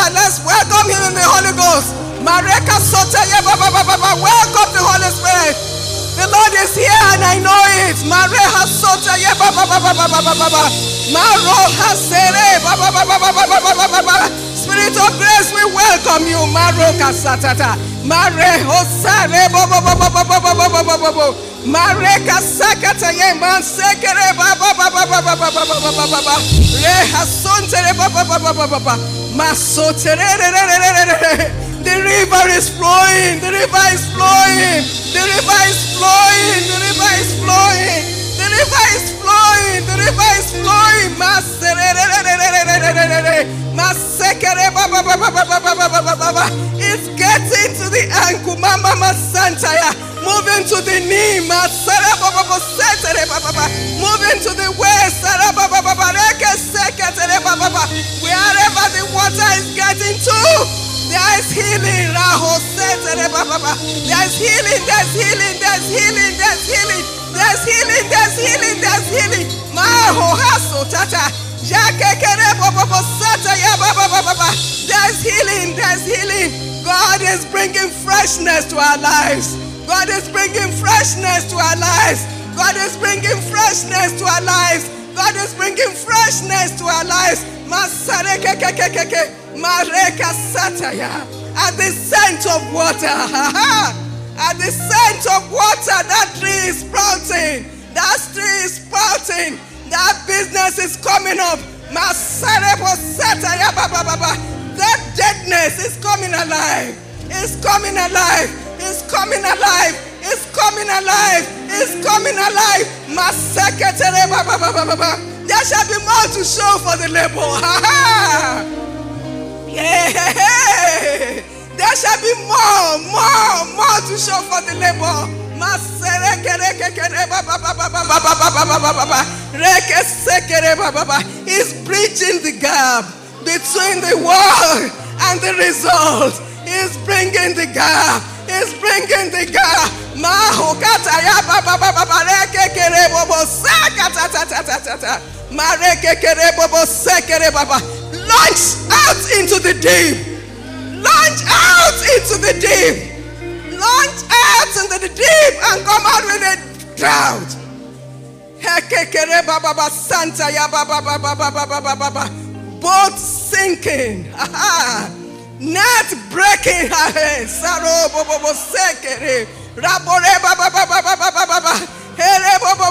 Amen. Let's welcome him in the Holy Ghost. Mareka Sotaya Baba Welcome the Holy Spirit. The Lord is here and I know it. Mareha Sotaya Baba Baba Baba Baba Baba. Maroha Sere Baba Baba Baba Baba Baba Baba. Spirit of grace, we welcome you. Maroka Satata. Mare Hosare Baba Baba Baba Baba Baba Baba. Mareka Sakata Yeman Sekere Baba Baba Baba Baba Baba Baba Baba. Reha Sontere Baba Baba Baba Baba the river is flowing the river is flowing the river is flowing the river is flowing river is flowing. The river is flowing. It's getting to the ankle. Mama Masantaya. Moving to the knee. Moving to the waist. Wherever the water is getting to. There is healing. There is healing. There is healing. There is healing. There is healing there's healing, there's healing, there's healing. Maho haso tata. There's healing, there's healing. God is bringing freshness to our lives. God is bringing freshness to our lives. God is bringing freshness to our lives. God is bringing freshness to our lives. At the scent of water. At the scent of water, that tree is sprouting. That tree is sprouting. That business is coming up. That deadness is coming alive. It's coming alive. It's coming alive. It's coming alive. It's coming alive. There shall be more to show for the labor. yeah. There shall be more, more, more to show for the labor. He's bridging the gap between the world and the result. He's bringing the gap. He's bringing the gap. Mahokata ya baba baba bareke kere bobo sakata ta ta ta ta ta. Mareke kere bobo sekere baba. Launch out into the deep. Launch out into the deep. Launch out into the deep and come out with a crowd. Boat sinking. Aha. Net breaking.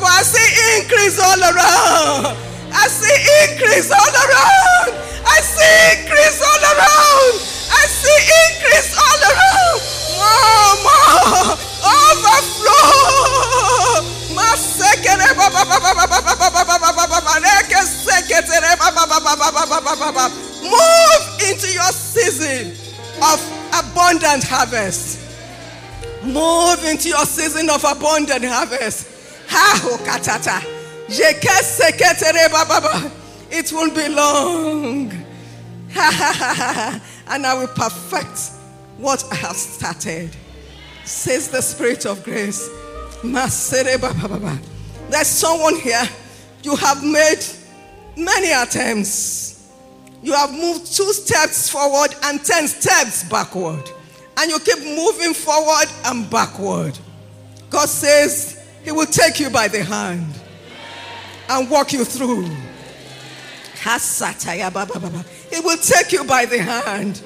I see increase all around. I see increase all around. I see increase Move into your season of abundant harvest. Move into your season of abundant harvest. It won't be long. and I will perfect what I have started. Says the Spirit of grace. There's someone here. You have made many attempts. You have moved two steps forward and 10 steps backward. And you keep moving forward and backward. God says He will take you by the hand and walk you through. He will take you by the hand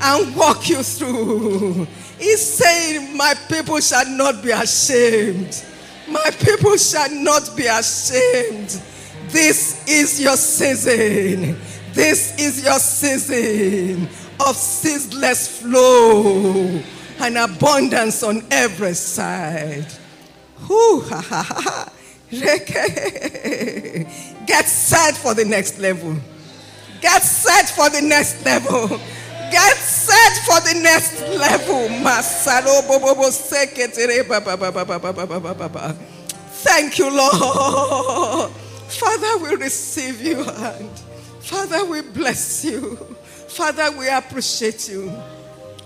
and walk you through. He's saying, My people shall not be ashamed. My people shall not be ashamed. This is your season. This is your season of ceaseless flow and abundance on every side. Whew, ha, ha, ha. Get set for the next level. Get set for the next level. Get set for the next level. Thank you, Lord. Father, we receive you and Father, we bless you. Father, we appreciate you.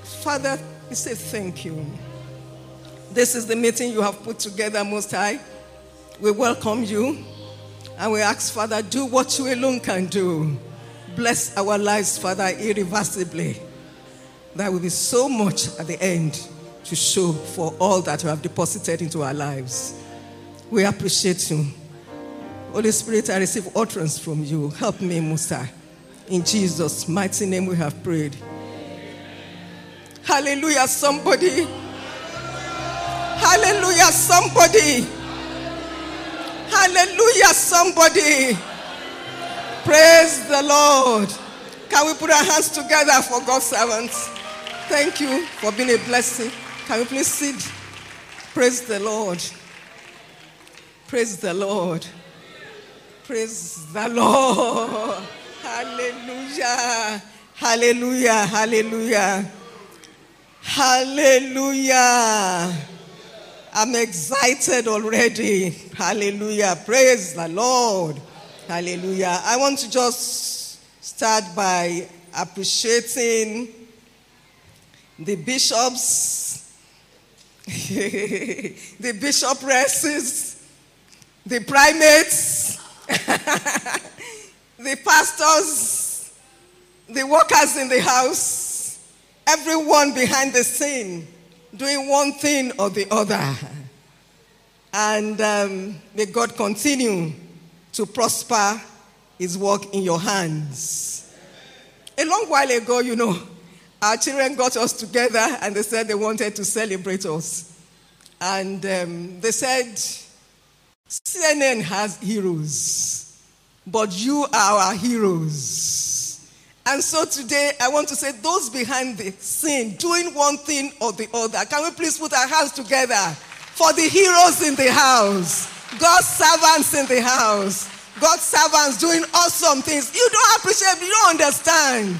Father, we say thank you. This is the meeting you have put together, Most High. We welcome you and we ask, Father, do what you alone can do. bless our lives, Father, irreversibly. There will be so much at the end to show for all that you have deposited into our lives. We appreciate you. Holy Spirit, I receive utterance from you. Help me, Musa. In Jesus' mighty name we have prayed. Hallelujah, somebody. Hallelujah, somebody. Hallelujah, somebody. Praise the Lord. Can we put our hands together for God's servants? Thank you for being a blessing. Can we please sit? Praise the Lord. Praise the Lord. Praise the Lord. Hallelujah. Hallelujah. Hallelujah. Hallelujah. I'm excited already. Hallelujah. Praise the Lord. Hallelujah. I want to just start by appreciating the bishops, the bishopresses, the primates, the pastors, the workers in the house, everyone behind the scene doing one thing or the other. And um, may God continue to prosper his work in your hands. A long while ago, you know, our children got us together and they said they wanted to celebrate us. And um, they said, CNN has heroes, but you are our heroes. And so today, I want to say, those behind the scene doing one thing or the other, can we please put our hands together for the heroes in the house, God's servants in the house, God's servants doing awesome things. You don't appreciate, you don't understand.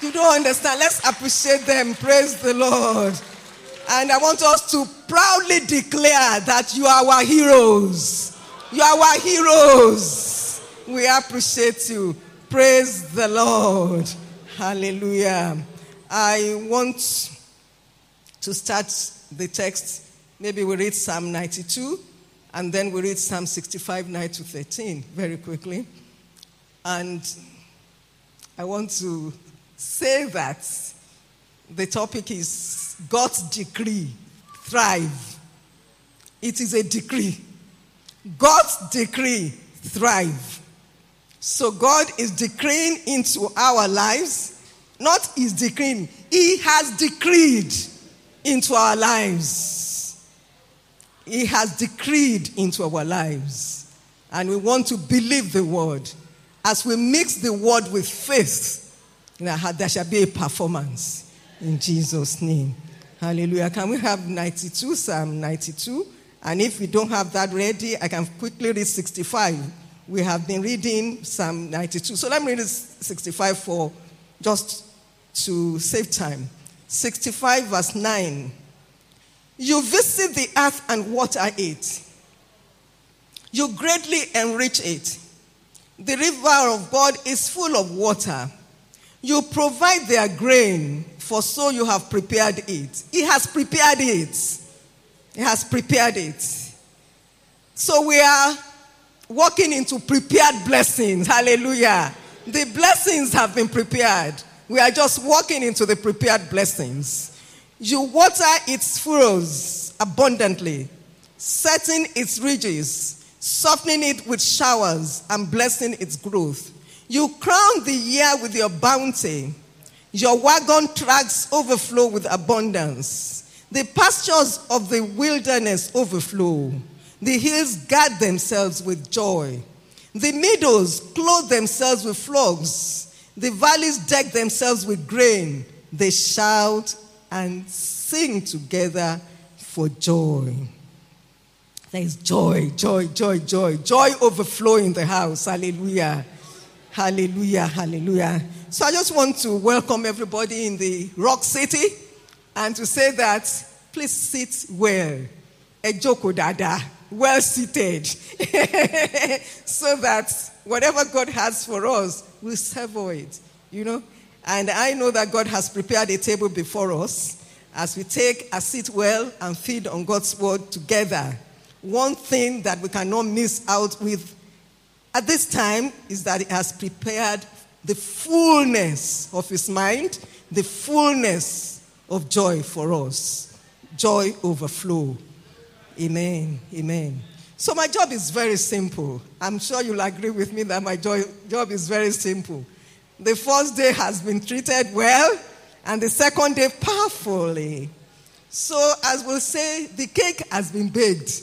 You don't understand. Let's appreciate them. Praise the Lord. And I want us to proudly declare that you are our heroes. You are our heroes. We appreciate you. Praise the Lord. Hallelujah. I want to start the text. Maybe we read Psalm 92 and then we read Psalm 65, 9 to 13 very quickly. And I want to say that the topic is God's decree thrive. It is a decree. God's decree thrive. So God is decreeing into our lives, not is decreeing, He has decreed into our lives. He has decreed into our lives. And we want to believe the word. As we mix the word with faith, there shall be a performance in Jesus' name. Hallelujah. Can we have 92, Psalm 92? And if we don't have that ready, I can quickly read 65. We have been reading Psalm 92. So let me read 65 for just to save time. 65, verse 9. You visit the earth and water it, you greatly enrich it. The river of God is full of water. You provide their grain, for so you have prepared it. He has prepared it. He has prepared it. So we are walking into prepared blessings. Hallelujah. The blessings have been prepared. We are just walking into the prepared blessings. You water its furrows abundantly, setting its ridges, softening it with showers, and blessing its growth. You crown the year with your bounty. Your wagon tracks overflow with abundance. The pastures of the wilderness overflow. The hills guard themselves with joy. The meadows clothe themselves with flocks. The valleys deck themselves with grain. They shout and sing together for joy. There is joy, joy, joy, joy, joy overflow in the house. Hallelujah. Hallelujah, hallelujah. So I just want to welcome everybody in the Rock City and to say that please sit well. Ejoko dada, well seated. so that whatever God has for us, we savor it, you know. And I know that God has prepared a table before us as we take a seat well and feed on God's word together. One thing that we cannot miss out with at this time is that He has prepared the fullness of his mind, the fullness of joy for us. Joy overflow. Amen. Amen. So my job is very simple. I'm sure you'll agree with me that my joy, job is very simple. The first day has been treated well, and the second day powerfully. So, as we'll say, the cake has been baked.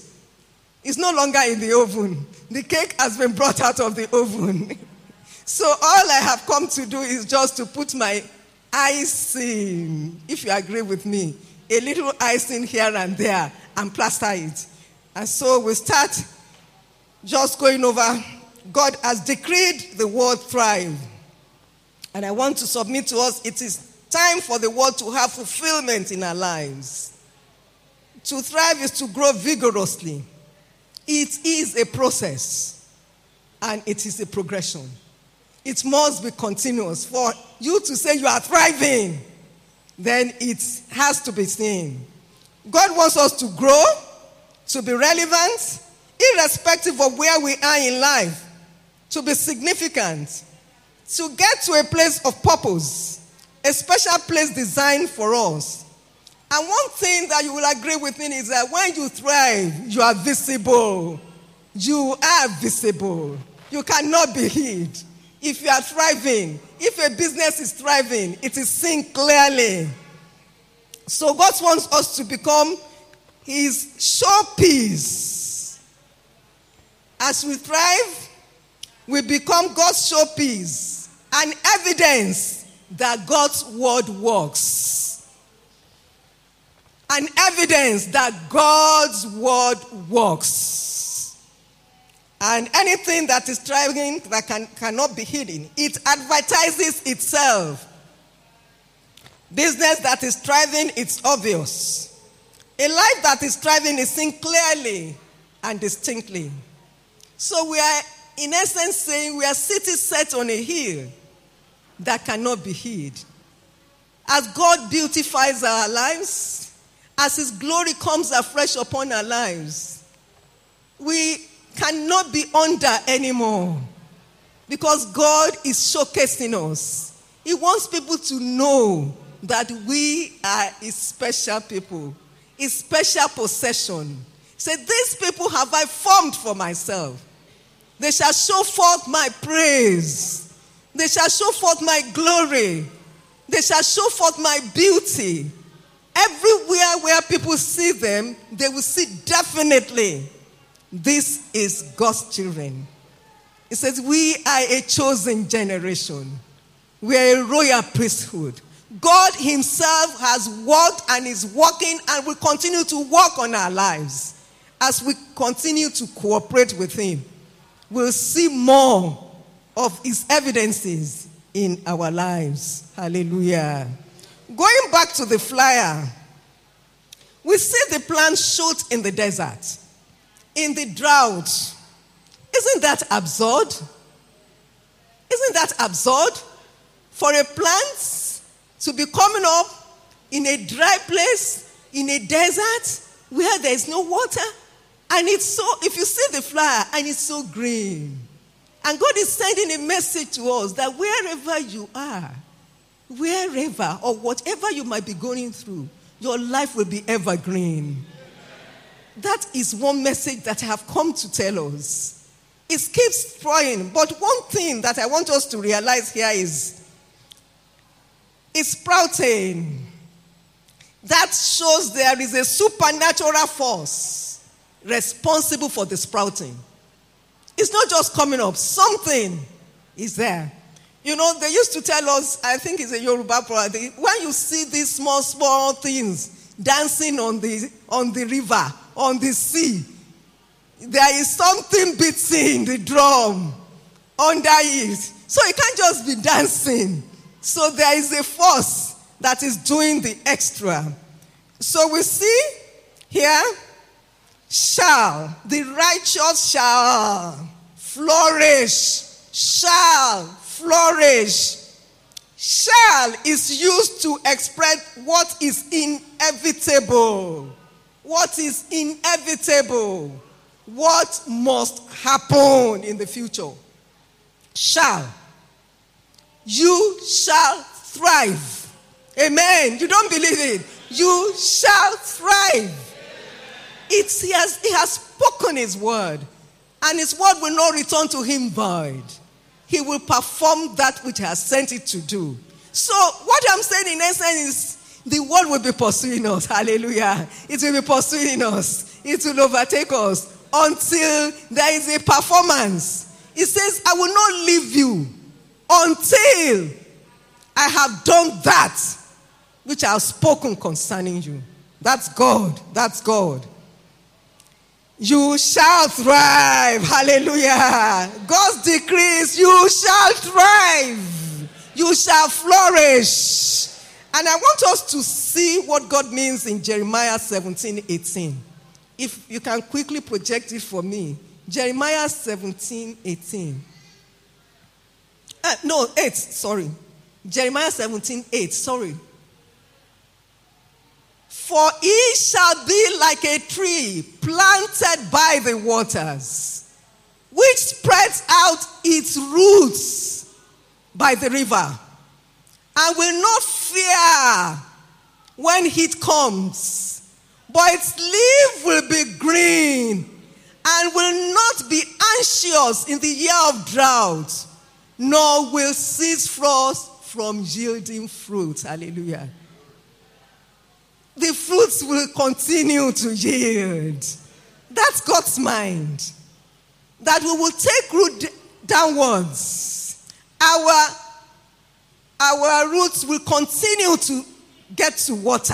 It's no longer in the oven. The cake has been brought out of the oven. so, all I have come to do is just to put my icing, if you agree with me, a little icing here and there, and plaster it. And so we start just going over. God has decreed the world thrive. And I want to submit to us it is time for the world to have fulfillment in our lives. To thrive is to grow vigorously. It is a process and it is a progression. It must be continuous. For you to say you are thriving, then it has to be seen. God wants us to grow, to be relevant, irrespective of where we are in life, to be significant, to get to a place of purpose, a special place designed for us. And one thing that you will agree with me is that when you thrive, you are visible. You are visible. You cannot be hid. If you are thriving, if a business is thriving, it is seen clearly. So God wants us to become his showpiece. As we thrive, we become God's showpiece, an evidence that God's word works. An evidence that God's word works. And anything that is thriving that can, cannot be hidden, it advertises itself. Business that is thriving, it's obvious. A life that is thriving is seen clearly and distinctly. So we are, in essence, saying we are cities set on a hill that cannot be hid. As God beautifies our lives, as His glory comes afresh upon our lives, we cannot be under anymore because God is showcasing us. He wants people to know that we are His special people, His special possession. Say, These people have I formed for myself. They shall show forth my praise. They shall show forth my glory. They shall show forth my beauty. Everywhere where people see them, they will see definitely this is God's children. It says, We are a chosen generation, we are a royal priesthood. God Himself has worked and is working and will continue to work on our lives as we continue to cooperate with Him. We'll see more of his evidences in our lives. Hallelujah. Going back to the flyer, we see the plant shoot in the desert, in the drought. Isn't that absurd? Isn't that absurd? For a plant to be coming up in a dry place, in a desert where there is no water, and it's so, if you see the flower, and it's so green. And God is sending a message to us that wherever you are, wherever or whatever you might be going through, your life will be evergreen. That is one message that I have come to tell us. It keeps trying, but one thing that I want us to realize here is it's sprouting. That shows there is a supernatural force responsible for the sprouting. It's not just coming up, something is there. You know, they used to tell us, I think it's a Yoruba proverb, when you see these small, small things dancing on the, on the river, on the sea, there is something beating the drum under it. So it can't just be dancing. So there is a force that is doing the extra. So we see here shall, the righteous shall flourish, shall flourish. Shall is used to express what is inevitable. What is inevitable. What must happen in the future. Shall. you shall thrive. Amen. You don't believe it? You shall thrive. It's, he, has, he has spoken his word, and his word will not return to him void. He will perform that which he has sent it to do. So, what I'm saying in essence is the world will be pursuing us. Hallelujah. It will be pursuing us, it will overtake us until there is a performance. It says, I will not leave you until I have done that which I have spoken concerning you. That's God. That's God. You shall thrive. Hallelujah. God's decrees, you shall thrive. You shall flourish. And I want us to see what God means in Jeremiah 17 18. If you can quickly project it for me. Jeremiah 17 18. Uh, no, 8, sorry. Jeremiah 17 8, sorry. For he shall be like a tree planted by the waters, which spreads out its roots by the river, and will not fear when heat comes, but its leaf will be green, and will not be anxious in the year of drought, nor will cease frost from yielding fruit. Hallelujah the fruits will continue to yield. That's God's mind. That we will take root downwards. Our, our roots will continue to get to water.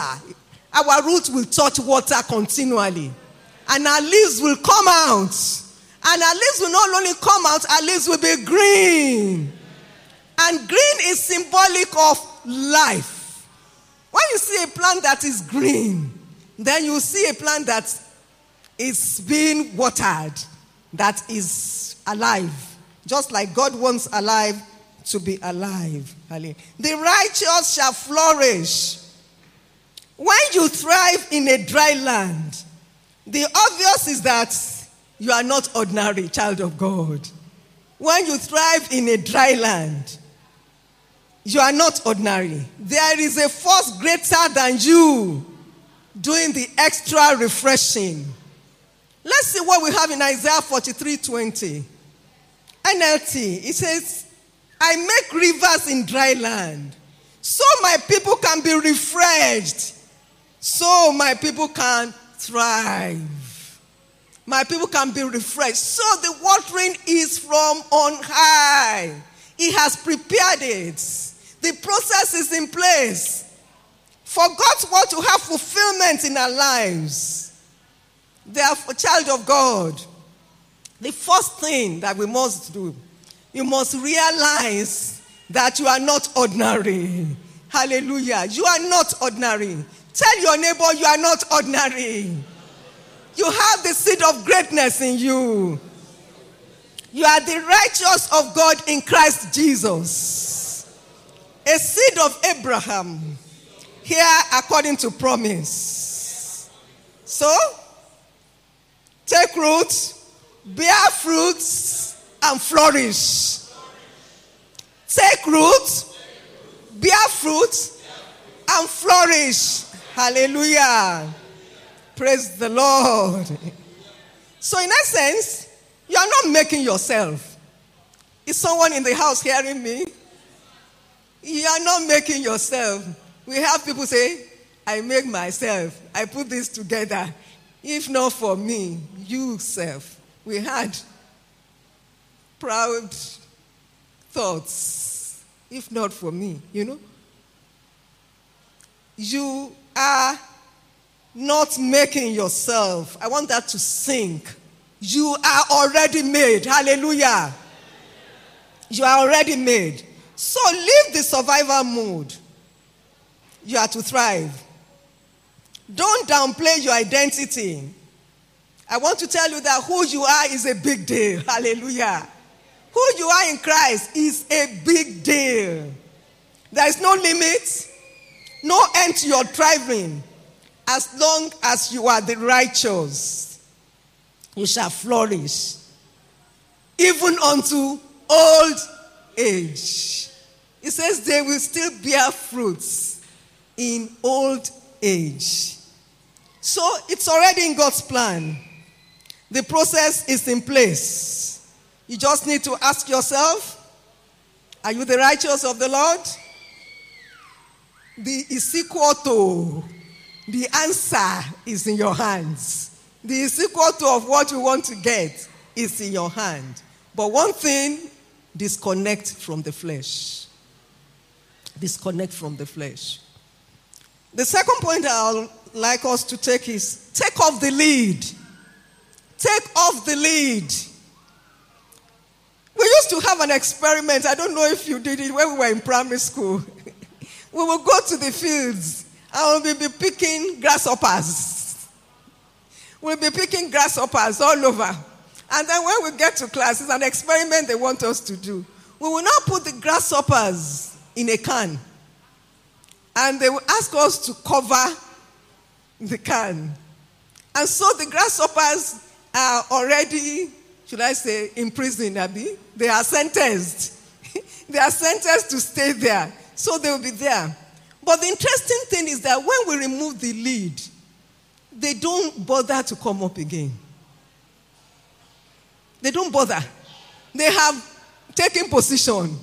Our roots will touch water continually. And our leaves will come out. And our leaves will not only come out, our leaves will be green. And green is symbolic of life. When you see a plant that is green, then you see a plant that is being watered, that is alive. Just like God wants alive to be alive. The righteous shall flourish. When you thrive in a dry land, the obvious is that you are not ordinary child of God. When you thrive in a dry land, you are not ordinary. There is a force greater than you doing the extra refreshing. Let's see what we have in Isaiah 43 20. NLT, it says, I make rivers in dry land so my people can be refreshed, so my people can thrive. My people can be refreshed. So the watering is from on high. He has prepared it. The process is in place for God's word to have fulfillment in our lives. they are a child of God, the first thing that we must do, you must realize that you are not ordinary. Hallelujah. You are not ordinary. Tell your neighbor you are not ordinary. You have the seed of greatness in you. You are the righteous of God in Christ Jesus a seed of Abraham, here according to promise. So, take root, bear fruits, and flourish. Take root, bear fruits, and flourish. Hallelujah. Praise the Lord. So, in essence, you are not making yourself. Is someone in the house hearing me? You are not making yourself. We have people say, I make myself. I put this together. If not for me, you self. We had proud thoughts. If not for me, you know. You are not making yourself. I want that to sink. You are already made. Hallelujah. You are already made. So leave the survival mode. You are to thrive. Don't downplay your identity. I want to tell you that who you are is a big deal. Hallelujah. Who you are in Christ is a big deal. There is no limit, no end to your thriving. As long as you are the righteous, you shall flourish, even unto old age. It says they will still bear fruits in old age. So it's already in God's plan. The process is in place. You just need to ask yourself Are you the righteous of the Lord? The is equal to, the answer is in your hands. The is equal to of what you want to get is in your hand. But one thing, disconnect from the flesh. Disconnect from the flesh. The second point I'd like us to take is take off the lead. Take off the lead. We used to have an experiment. I don't know if you did it when we were in primary school. we will go to the fields and we'll be picking grasshoppers. We'll be picking grasshoppers all over. And then when we get to class, it's an experiment they want us to do. We will now put the grasshoppers in a can. And they will ask us to cover the can. And so the grasshoppers are already, should I say, in prison, Abby. They are sentenced. they are sentenced to stay there. So they will be there. But the interesting thing is that when we remove the lid, they don't bother to come up again. They don't bother. They have taken position.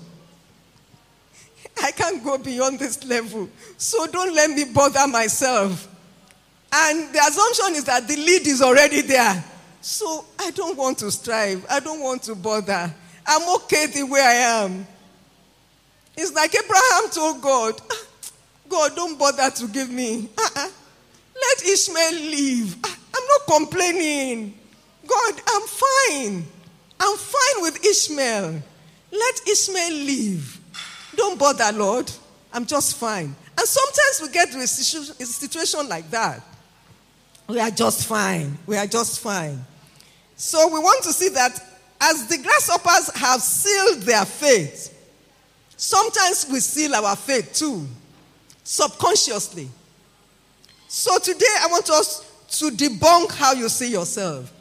I can't go beyond this level. So don't let me bother myself. And the assumption is that the lead is already there. So I don't want to strive. I don't want to bother. I'm okay the way I am. It's like Abraham told God, ah, God, don't bother to give me. Uh-uh. Let Ishmael live. Ah, I'm not complaining. God, I'm fine. I'm fine with Ishmael. Let Ishmael live. Don't bother, Lord. I'm just fine. And sometimes we get to a situation like that. We are just fine. We are just fine. So we want to see that as the grasshoppers have sealed their faith, sometimes we seal our faith too, subconsciously. So today I want us to debunk how you see yourself.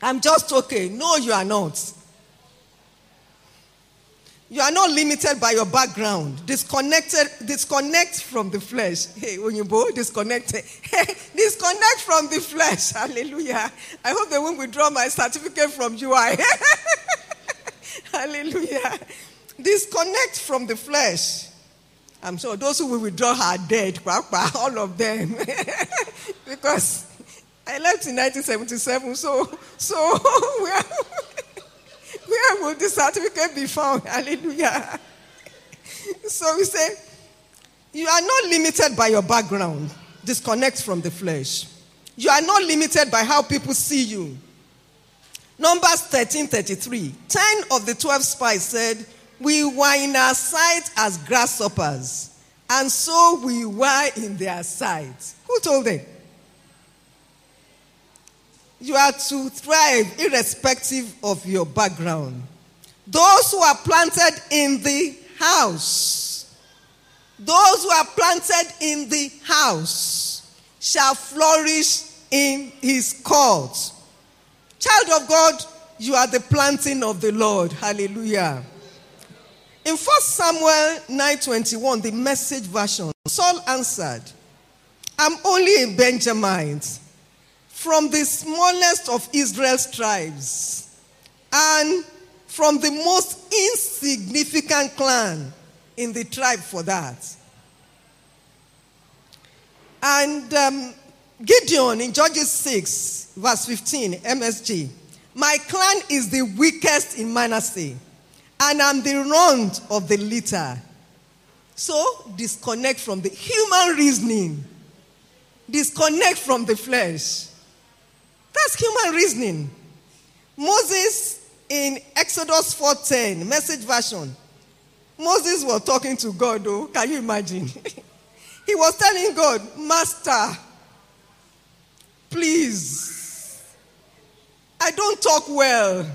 I'm just okay. No, you are not. You are not limited by your background. Disconnected, disconnect from the flesh. Hey, when you both disconnect, disconnect from the flesh. Hallelujah. I hope they won't withdraw my certificate from UI. Hallelujah. Disconnect from the flesh. I'm sure those who will withdraw are dead, all of them. because I left in 1977, so so where, where will the certificate be found? Hallelujah. So we say, you are not limited by your background. Disconnect from the flesh. You are not limited by how people see you. Numbers 13 33. Ten of the twelve spies said, We were in our sight as grasshoppers, and so we were in their sight. Who told them? You are to thrive irrespective of your background. Those who are planted in the house, those who are planted in the house shall flourish in his court. Child of God, you are the planting of the Lord. Hallelujah. In 1 Samuel 9:21, the message version, Saul answered, I'm only a Benjamite from the smallest of Israel's tribes and from the most insignificant clan in the tribe for that. And um, Gideon in Judges 6, verse 15, MSG. My clan is the weakest in Manasseh, and I'm the runt of the litter. So, disconnect from the human reasoning, disconnect from the flesh. That's human reasoning. Moses in Exodus 4:10, message version. Moses was talking to God, though. Can you imagine? he was telling God, Master, please, I don't talk well.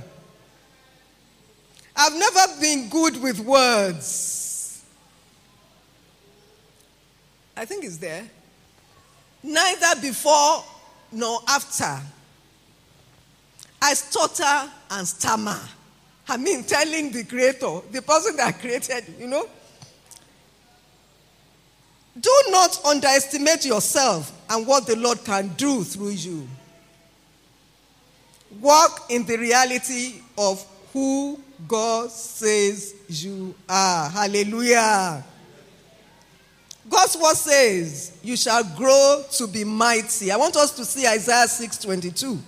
I've never been good with words. I think it's there. Neither before nor after I stutter and stammer. I mean, telling the creator, the person that created, you know. Do not underestimate yourself and what the Lord can do through you. Walk in the reality of who God says you are. Hallelujah. God's word says, You shall grow to be mighty. I want us to see Isaiah 6 22.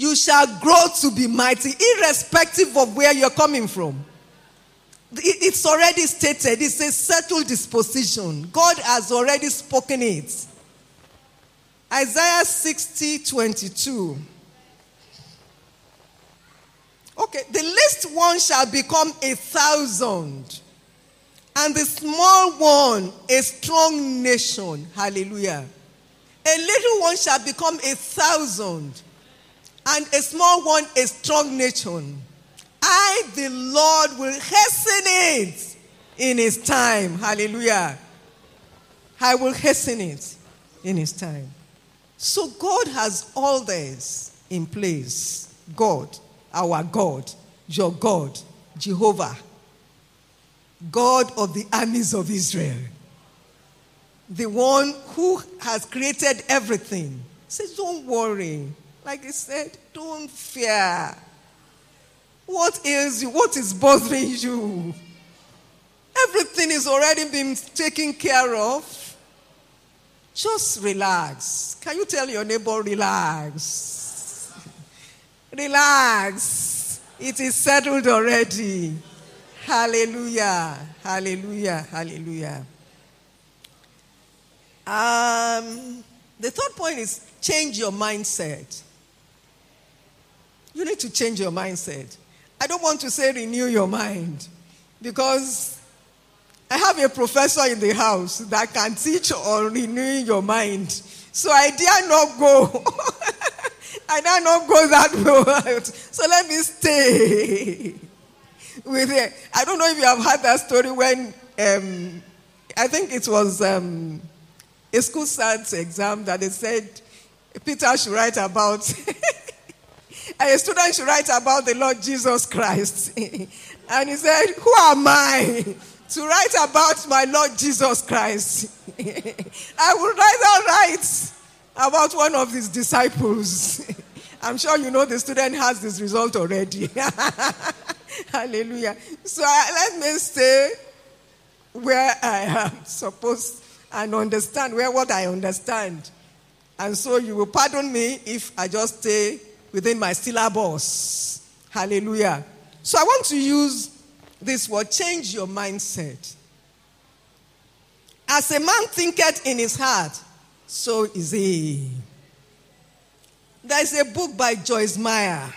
You shall grow to be mighty, irrespective of where you're coming from. It's already stated, it's a settled disposition. God has already spoken it. Isaiah 60 22. Okay, the least one shall become a thousand, and the small one a strong nation. Hallelujah. A little one shall become a thousand, and a small one a strong nation. I, the Lord, will hasten it in His time. Hallelujah. I will hasten it in His time. So God has all this in place. God our God, your God, Jehovah, God of the armies of Israel, the one who has created everything, says, Don't worry. Like he said, don't fear. What ails you? What is bothering you? Everything is already been taken care of. Just relax. Can you tell your neighbor, relax? Relax. It is settled already. Hallelujah. Hallelujah. Hallelujah. Um, the third point is change your mindset. You need to change your mindset. I don't want to say renew your mind because I have a professor in the house that can teach on renewing your mind. So I dare not go. I dare not go that road. So let me stay with it. I don't know if you have heard that story when um, I think it was um, a school science exam that they said Peter should write about, a student should write about the Lord Jesus Christ. and he said, Who am I? To write about my Lord Jesus Christ. I would rather write about one of his disciples. I'm sure you know the student has this result already. Hallelujah. So let me stay where I am supposed and understand where what I understand. And so you will pardon me if I just stay within my syllabus. Hallelujah. So I want to use this word change your mindset. As a man thinketh in his heart, so is he. There's a book by Joyce Meyer,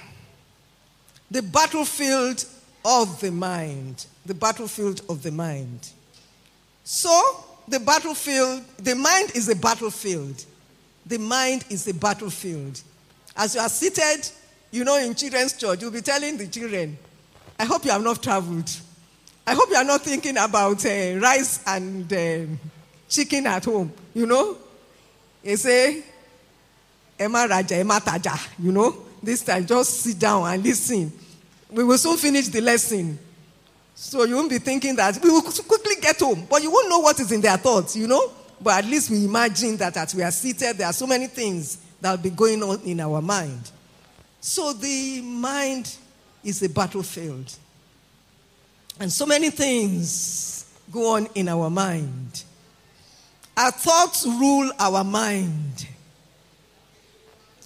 The Battlefield of the Mind. The Battlefield of the Mind. So, the battlefield, the mind is a battlefield. The mind is a battlefield. As you are seated, you know, in children's church, you'll be telling the children, I hope you have not traveled. I hope you are not thinking about uh, rice and uh, chicken at home, you know? You say, Emma Raja, Emma Taja, you know. This time, just sit down and listen. We will soon finish the lesson. So you won't be thinking that we will quickly get home, but you won't know what is in their thoughts, you know. But at least we imagine that as we are seated, there are so many things that will be going on in our mind. So the mind is a battlefield. And so many things go on in our mind. Our thoughts rule our mind.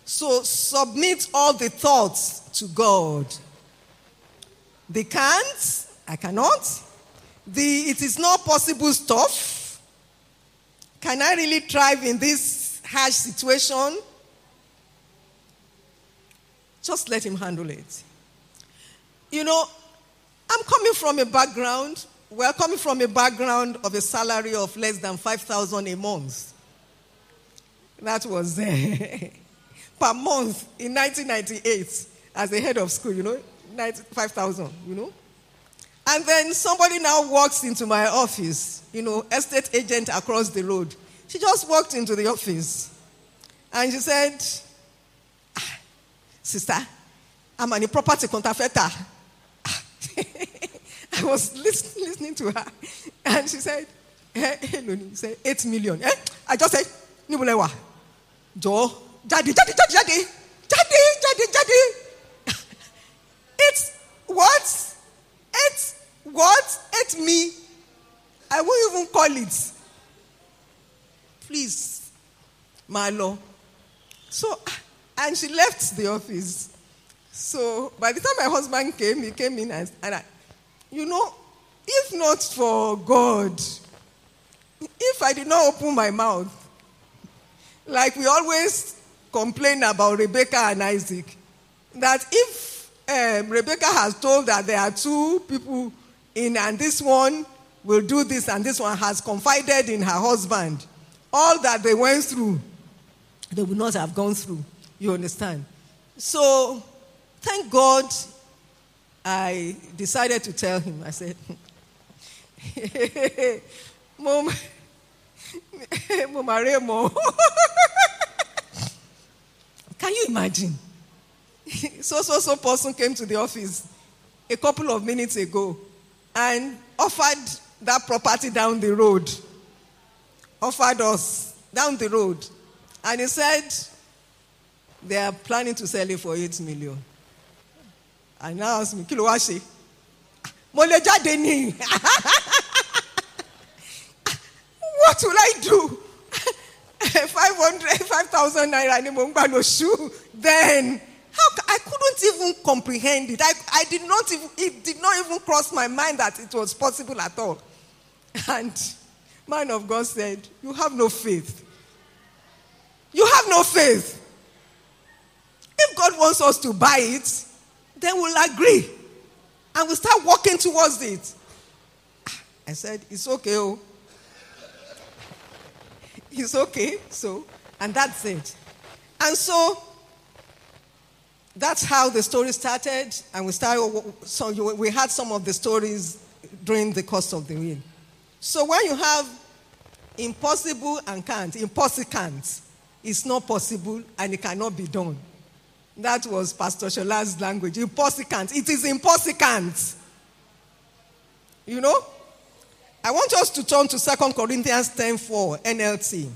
So submit all the thoughts to God. They can't, I cannot. The it is not possible stuff. Can I really thrive in this harsh situation? Just let him handle it. You know, I'm coming from a background we're coming from a background of a salary of less than 5,000 a month. That was per month in 1998 as a head of school, you know, 5,000, you know. And then somebody now walks into my office, you know, estate agent across the road. She just walked into the office and she said, Sister, I'm an property counterfeiter. I was listen, listening to her, and she said, eh, hello, he said, 8 million. Eh? I just said, Nibulewa, Joe, Daddy, Daddy, Daddy, Daddy, Daddy, Daddy, Daddy. It's what? It's what? It's me. I won't even call it. Please, my law. So, and she left the office. So, by the time my husband came, he came in and, and I, you know, if not for God, if I did not open my mouth, like we always complain about Rebecca and Isaac, that if um, Rebecca has told that there are two people in and this one will do this and this one has confided in her husband, all that they went through, they would not have gone through. You understand? So, thank God I decided to tell him. I said, Mom, Mama Remo. Can you imagine? so, so, so person came to the office a couple of minutes ago and offered that property down the road. Offered us down the road. And he said they are planning to sell it for 8 million. And now asked me, kí ló wá ṣe? What will I do? 500, 5,000 naira ni mo ń gbà. Then, how, I couldn't even comprehend it. I, I did not even, it did not even cross my mind that it was possible at all. And man of God said, you have no faith. You have no faith. Wants us to buy it, then we'll agree. And we'll start walking towards it. Ah, I said, It's okay. Oh. It's okay. So, and that's it. And so, that's how the story started. And we started, so we had some of the stories during the course of the week. So, when you have impossible and can't, impossible can't, it's not possible and it cannot be done. That was Pastor Shola's language. Impossible. It is impossible. You know? I want us to turn to 2 Corinthians 10 4, NLT.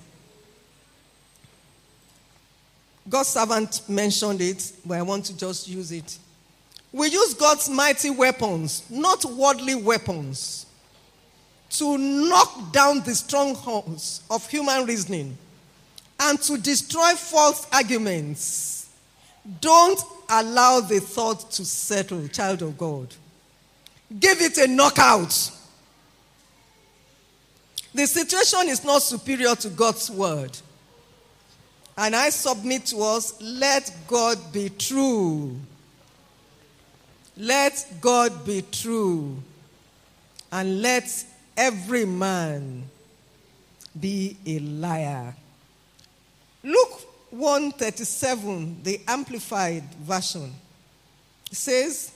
God's servant mentioned it, but I want to just use it. We use God's mighty weapons, not worldly weapons, to knock down the strongholds of human reasoning and to destroy false arguments. Don't allow the thought to settle, child of God. Give it a knockout. The situation is not superior to God's word. And I submit to us let God be true. Let God be true. And let every man be a liar. Luke 137, the amplified version, says,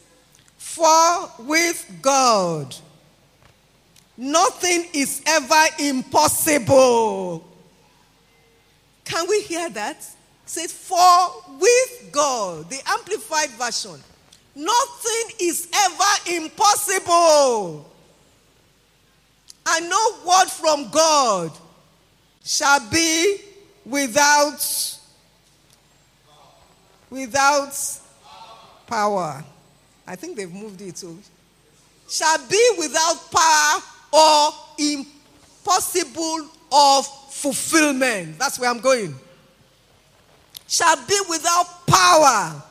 For with God nothing is ever impossible. Can we hear that? It says, For with God, the amplified version, nothing is ever impossible. And no word from God shall be without without power. I think they've moved it to shall be without power or impossible of fulfillment. That's where I'm going. Shall be without power.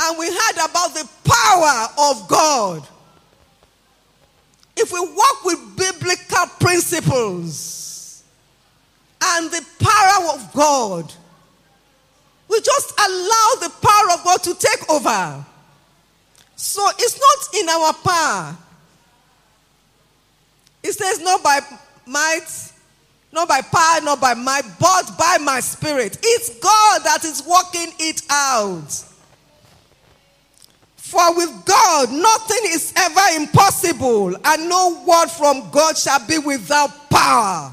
And we heard about the power of God. If we walk with biblical principles and the power of God, we just allow the power of God to take over. So it's not in our power. It says, not by might, not by power, not by might, but by my spirit. It's God that is working it out. For with God, nothing is ever impossible, and no word from God shall be without power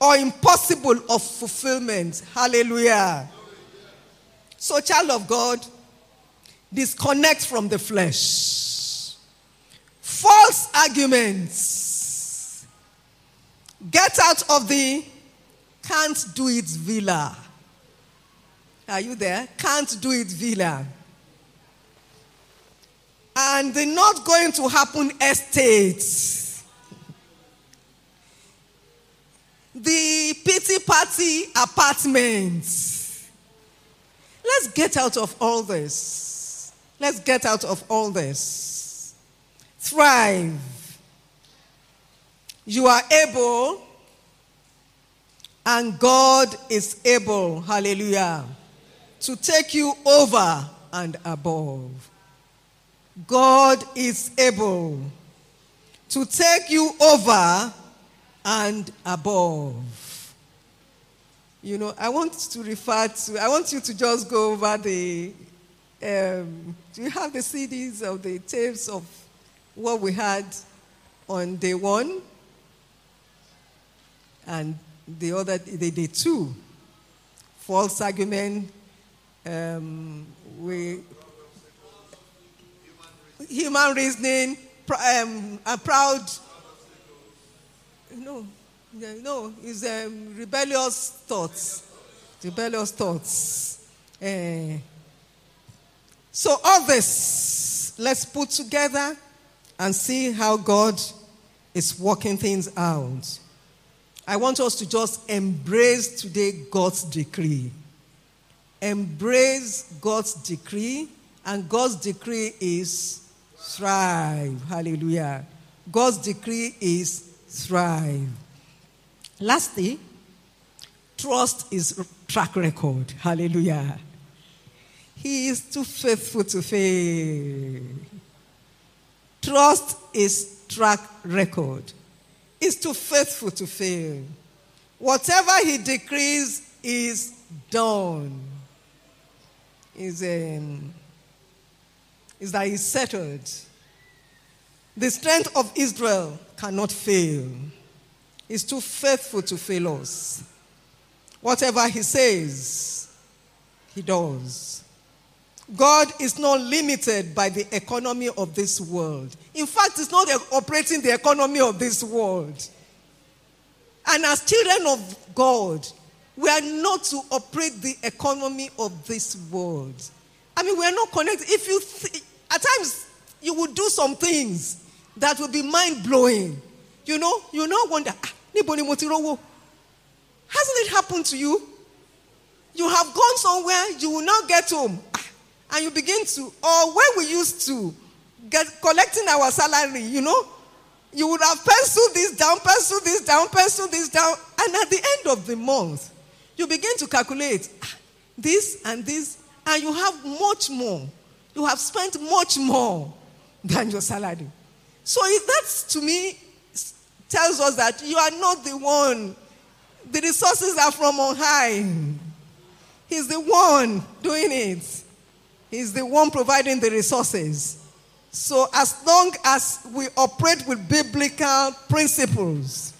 or impossible of fulfillment. Hallelujah. So, child of God, disconnect from the flesh. False arguments. Get out of the can't do it villa. Are you there? Can't do it villa. And the not going to happen estates. The pity party apartments. Let's get out of all this. Let's get out of all this. Thrive. You are able, and God is able, hallelujah, to take you over and above. God is able to take you over and above. You know, I want to refer to, I want you to just go over the, um, do you have the CDs of the tapes of what we had on day one and the other, the day two? False argument, um, we human reasoning, um, and proud. No, no, it's um, rebellious thoughts. Rebellious thoughts. Uh, so, all this, let's put together and see how God is working things out. I want us to just embrace today God's decree. Embrace God's decree, and God's decree is thrive. Hallelujah. God's decree is thrive. Lastly, trust is track record. Hallelujah. He is too faithful to fail. Trust is track record. Is too faithful to fail. Whatever he decrees is done. Is um, is that he's settled. The strength of Israel cannot fail. He's too faithful to fail us. Whatever he says, he does. God is not limited by the economy of this world. In fact, he's not operating the economy of this world. And as children of God, we are not to operate the economy of this world. I mean, we are not connected. If you, th- at times, you will do some things that will be mind blowing. You know, you know, wonder, ah, hasn't it happened to you? You have gone somewhere, you will not get home, ah, and you begin to, or when we used to get collecting our salary, you know, you would have penciled this down, penciled this down, penciled this down, and at the end of the month, you begin to calculate ah, this and this and you have much more. You have spent much more than your salary. So is that to me tells us that you are not the one. The resources are from on high. He's the one doing it. He's the one providing the resources. So as long as we operate with biblical principles,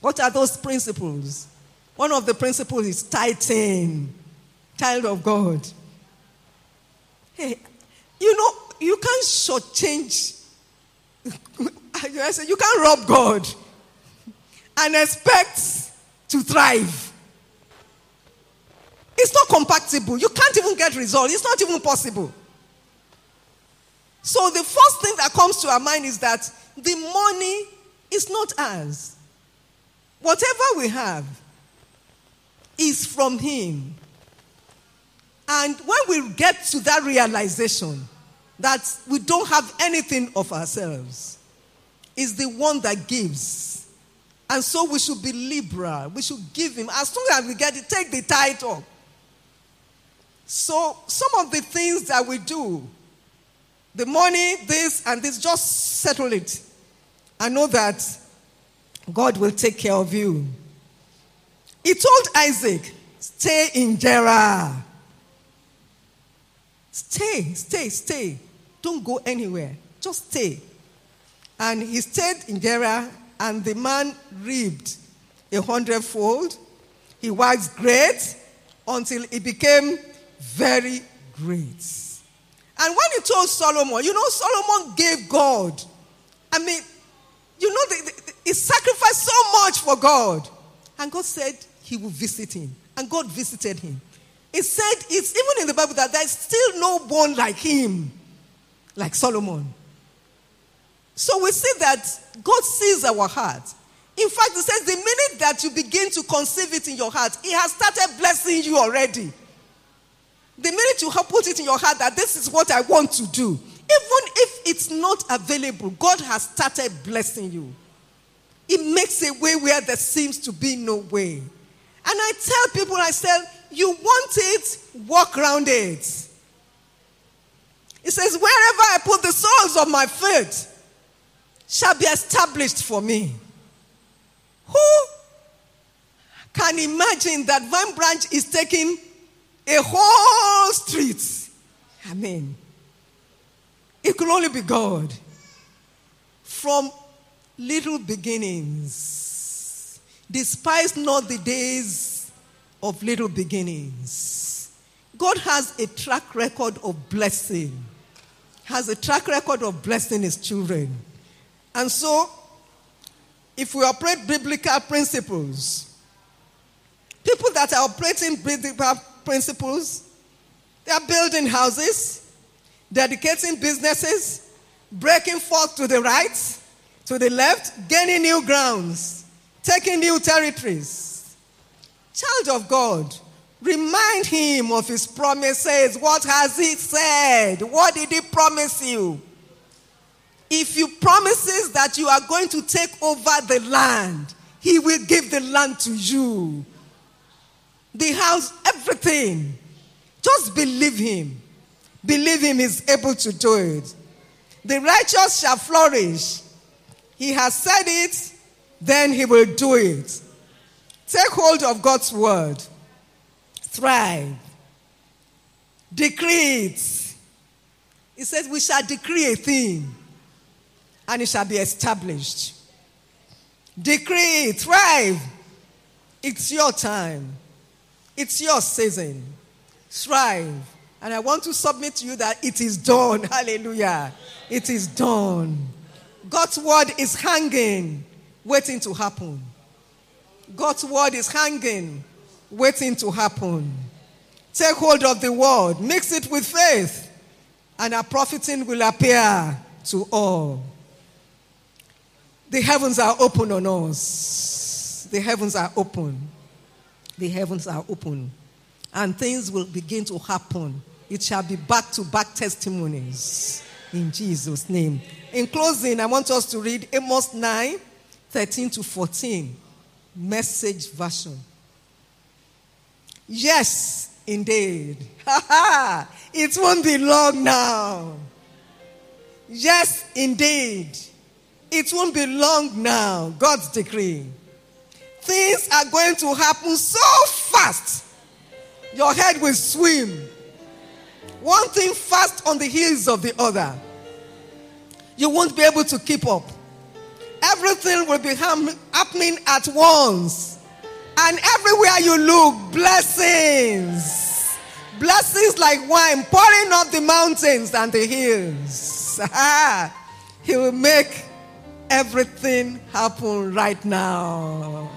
what are those principles? One of the principles is tithing child of God. Hey, you know, you can't shortchange. you can't rob God and expect to thrive. It's not compatible. You can't even get results. It's not even possible. So the first thing that comes to our mind is that the money is not ours. Whatever we have is from Him. And when we get to that realization that we don't have anything of ourselves, is the one that gives. And so we should be liberal. We should give him. As soon as we get it, take the title. So some of the things that we do, the money, this and this, just settle it. I know that God will take care of you. He told Isaac, stay in Gerar. Stay, stay, stay. Don't go anywhere. Just stay. And he stayed in Gerar, and the man reaped a hundredfold. He was great until he became very great. And when he told Solomon, you know, Solomon gave God. I mean, you know, the, the, he sacrificed so much for God. And God said he will visit him. And God visited him. It said, it's even in the Bible that there's still no one like him, like Solomon. So we see that God sees our heart. In fact, it says the minute that you begin to conceive it in your heart, He has started blessing you already. The minute you have put it in your heart that this is what I want to do, even if it's not available, God has started blessing you. It makes a way where there seems to be no way. And I tell people, I say, you want it, walk around it. It says, wherever I put the soles of my feet shall be established for me. Who can imagine that Vine Branch is taking a whole street? I mean, it could only be God. From little beginnings, despise not the days of little beginnings. God has a track record of blessing, has a track record of blessing his children. And so, if we operate biblical principles, people that are operating biblical principles, they are building houses, dedicating businesses, breaking forth to the right, to the left, gaining new grounds, taking new territories. Child of God, remind him of his promises. What has he said? What did he promise you? If you promises that you are going to take over the land, he will give the land to you. The house, everything. Just believe him. Believe him is able to do it. The righteous shall flourish. He has said it, then he will do it. Take hold of God's word. Thrive. Decree it. He says, We shall decree a thing and it shall be established. Decree, thrive. It's your time, it's your season. Thrive. And I want to submit to you that it is done. Hallelujah. It is done. God's word is hanging, waiting to happen. God's word is hanging, waiting to happen. Take hold of the word, mix it with faith, and our profiting will appear to all. The heavens are open on us. The heavens are open. The heavens are open. And things will begin to happen. It shall be back to back testimonies. In Jesus' name. In closing, I want us to read Amos 9 13 to 14. Message version. Yes, indeed. it won't be long now. Yes, indeed. It won't be long now. God's decree. Things are going to happen so fast. Your head will swim. One thing fast on the heels of the other. You won't be able to keep up. Everything will be happening at once. And everywhere you look, blessings. Blessings like wine pouring off the mountains and the hills. he will make everything happen right now.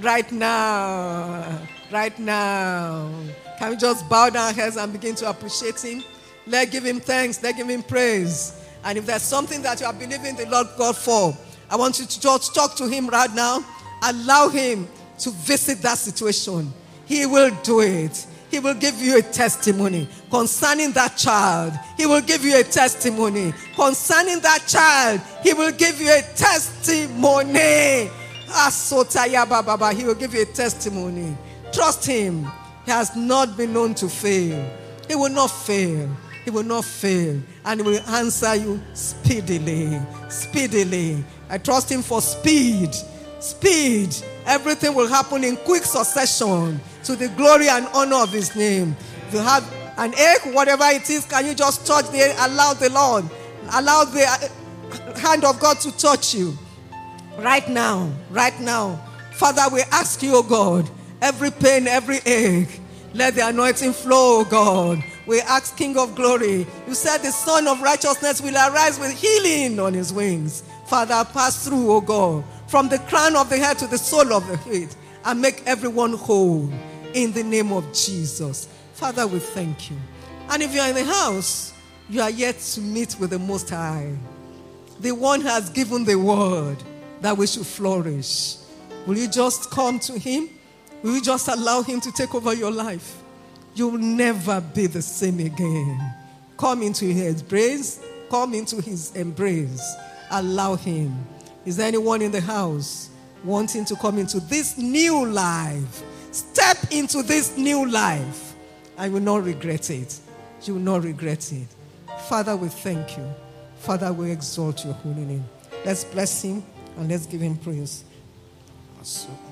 Right now. Right now. Can we just bow down heads and begin to appreciate Him? Let's give Him thanks. Let's give Him praise. And if there's something that you are believing the Lord God for, I want you to just talk to Him right now. Allow Him to visit that situation. He will do it. He will give you a testimony concerning that child. He will give you a testimony concerning that child. He will give you a testimony. He will give you a testimony. Trust him. He has not been known to fail. He will not fail. He will not fail. And he will answer you speedily. Speedily. I trust him for speed. Speed. Everything will happen in quick succession to the glory and honor of his name. If you have an ache, whatever it is, can you just touch the allow the Lord, allow the uh, hand of God to touch you right now, right now. Father, we ask you, oh God, every pain, every ache, let the anointing flow, oh God. We ask, King of glory, you said the Sun of righteousness will arise with healing on his wings. Father, pass through, O God, from the crown of the head to the sole of the feet, and make everyone whole in the name of Jesus. Father, we thank you. And if you are in the house, you are yet to meet with the Most High. The one has given the word that we should flourish. Will you just come to him? Will you just allow him to take over your life? You'll never be the same again. Come into his embrace. Come into his embrace. Allow him. Is there anyone in the house wanting to come into this new life? Step into this new life. I will not regret it. You will not regret it. Father, we thank you. Father, we exalt your holy name. Let's bless him and let's give him praise. So-